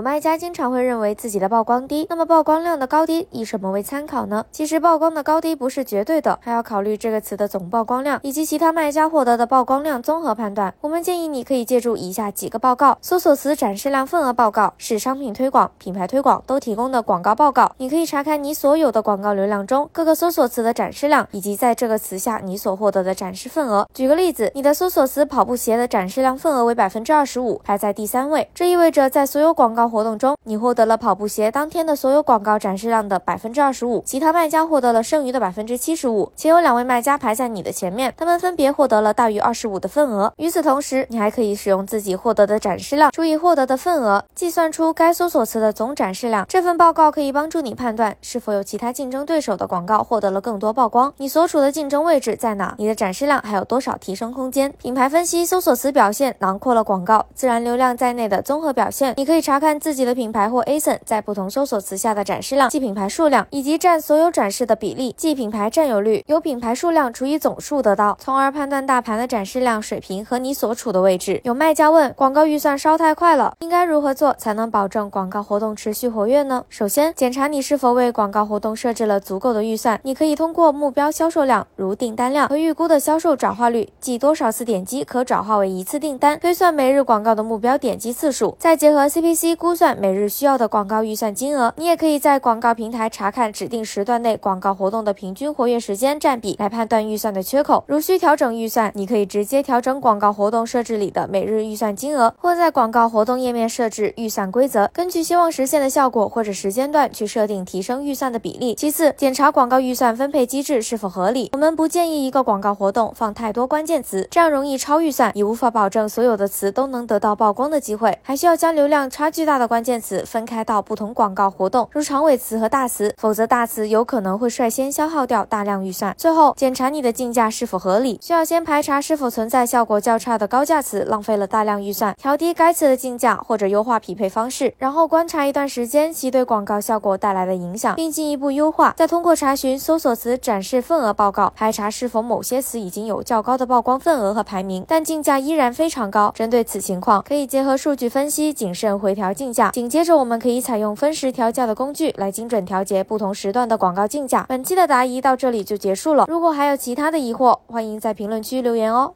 卖家经常会认为自己的曝光低，那么曝光量的高低以什么为参考呢？其实曝光的高低不是绝对的，还要考虑这个词的总曝光量以及其他卖家获得的曝光量综合判断。我们建议你可以借助以下几个报告：搜索词展示量份额报告是商品推广、品牌推广都提供的广告报告，你可以查看你所有的广告流量中各个搜索词的展示量，以及在这个词下你所获得的展示份额。举个例子，你的搜索词跑步鞋的展示量份额为百分之二十五，排在第三位，这意味着在所有广告活动中，你获得了跑步鞋当天的所有广告展示量的百分之二十五，其他卖家获得了剩余的百分之七十五，且有两位卖家排在你的前面，他们分别获得了大于二十五的份额。与此同时，你还可以使用自己获得的展示量除以获得的份额，计算出该搜索词的总展示量。这份报告可以帮助你判断是否有其他竞争对手的广告获得了更多曝光，你所处的竞争位置在哪，你的展示量还有多少提升空间。品牌分析搜索词表现囊括了广告、自然流量在内的综合表现，你可以查看。自己的品牌或 ASIN 在不同搜索词下的展示量即品牌数量，以及占所有展示的比例即品牌占有率，由品牌数量除以总数得到，从而判断大盘的展示量水平和你所处的位置。有卖家问：广告预算烧太快了，应该如何做才能保证广告活动持续活跃呢？首先，检查你是否为广告活动设置了足够的预算。你可以通过目标销售量，如订单量和预估的销售转化率，即多少次点击可转化为一次订单，推算每日广告的目标点击次数，再结合 CPC 估。算每日需要的广告预算金额，你也可以在广告平台查看指定时段内广告活动的平均活跃时间占比，来判断预算的缺口。如需调整预算，你可以直接调整广告活动设置里的每日预算金额，或在广告活动页面设置预算规则，根据希望实现的效果或者时间段去设定提升预算的比例。其次，检查广告预算分配机制是否合理。我们不建议一个广告活动放太多关键词，这样容易超预算，也无法保证所有的词都能得到曝光的机会。还需要将流量差距大。的关键词分开到不同广告活动，如长尾词和大词，否则大词有可能会率先消耗掉大量预算。最后，检查你的竞价是否合理，需要先排查是否存在效果较差的高价词，浪费了大量预算，调低该词的竞价或者优化匹配方式，然后观察一段时间其对广告效果带来的影响，并进一步优化。再通过查询搜索词展示份额报告，排查是否某些词已经有较高的曝光份额和排名，但竞价依然非常高。针对此情况，可以结合数据分析，谨慎回调竞。价。紧接着，我们可以采用分时调价的工具来精准调节不同时段的广告竞价。本期的答疑到这里就结束了。如果还有其他的疑惑，欢迎在评论区留言哦。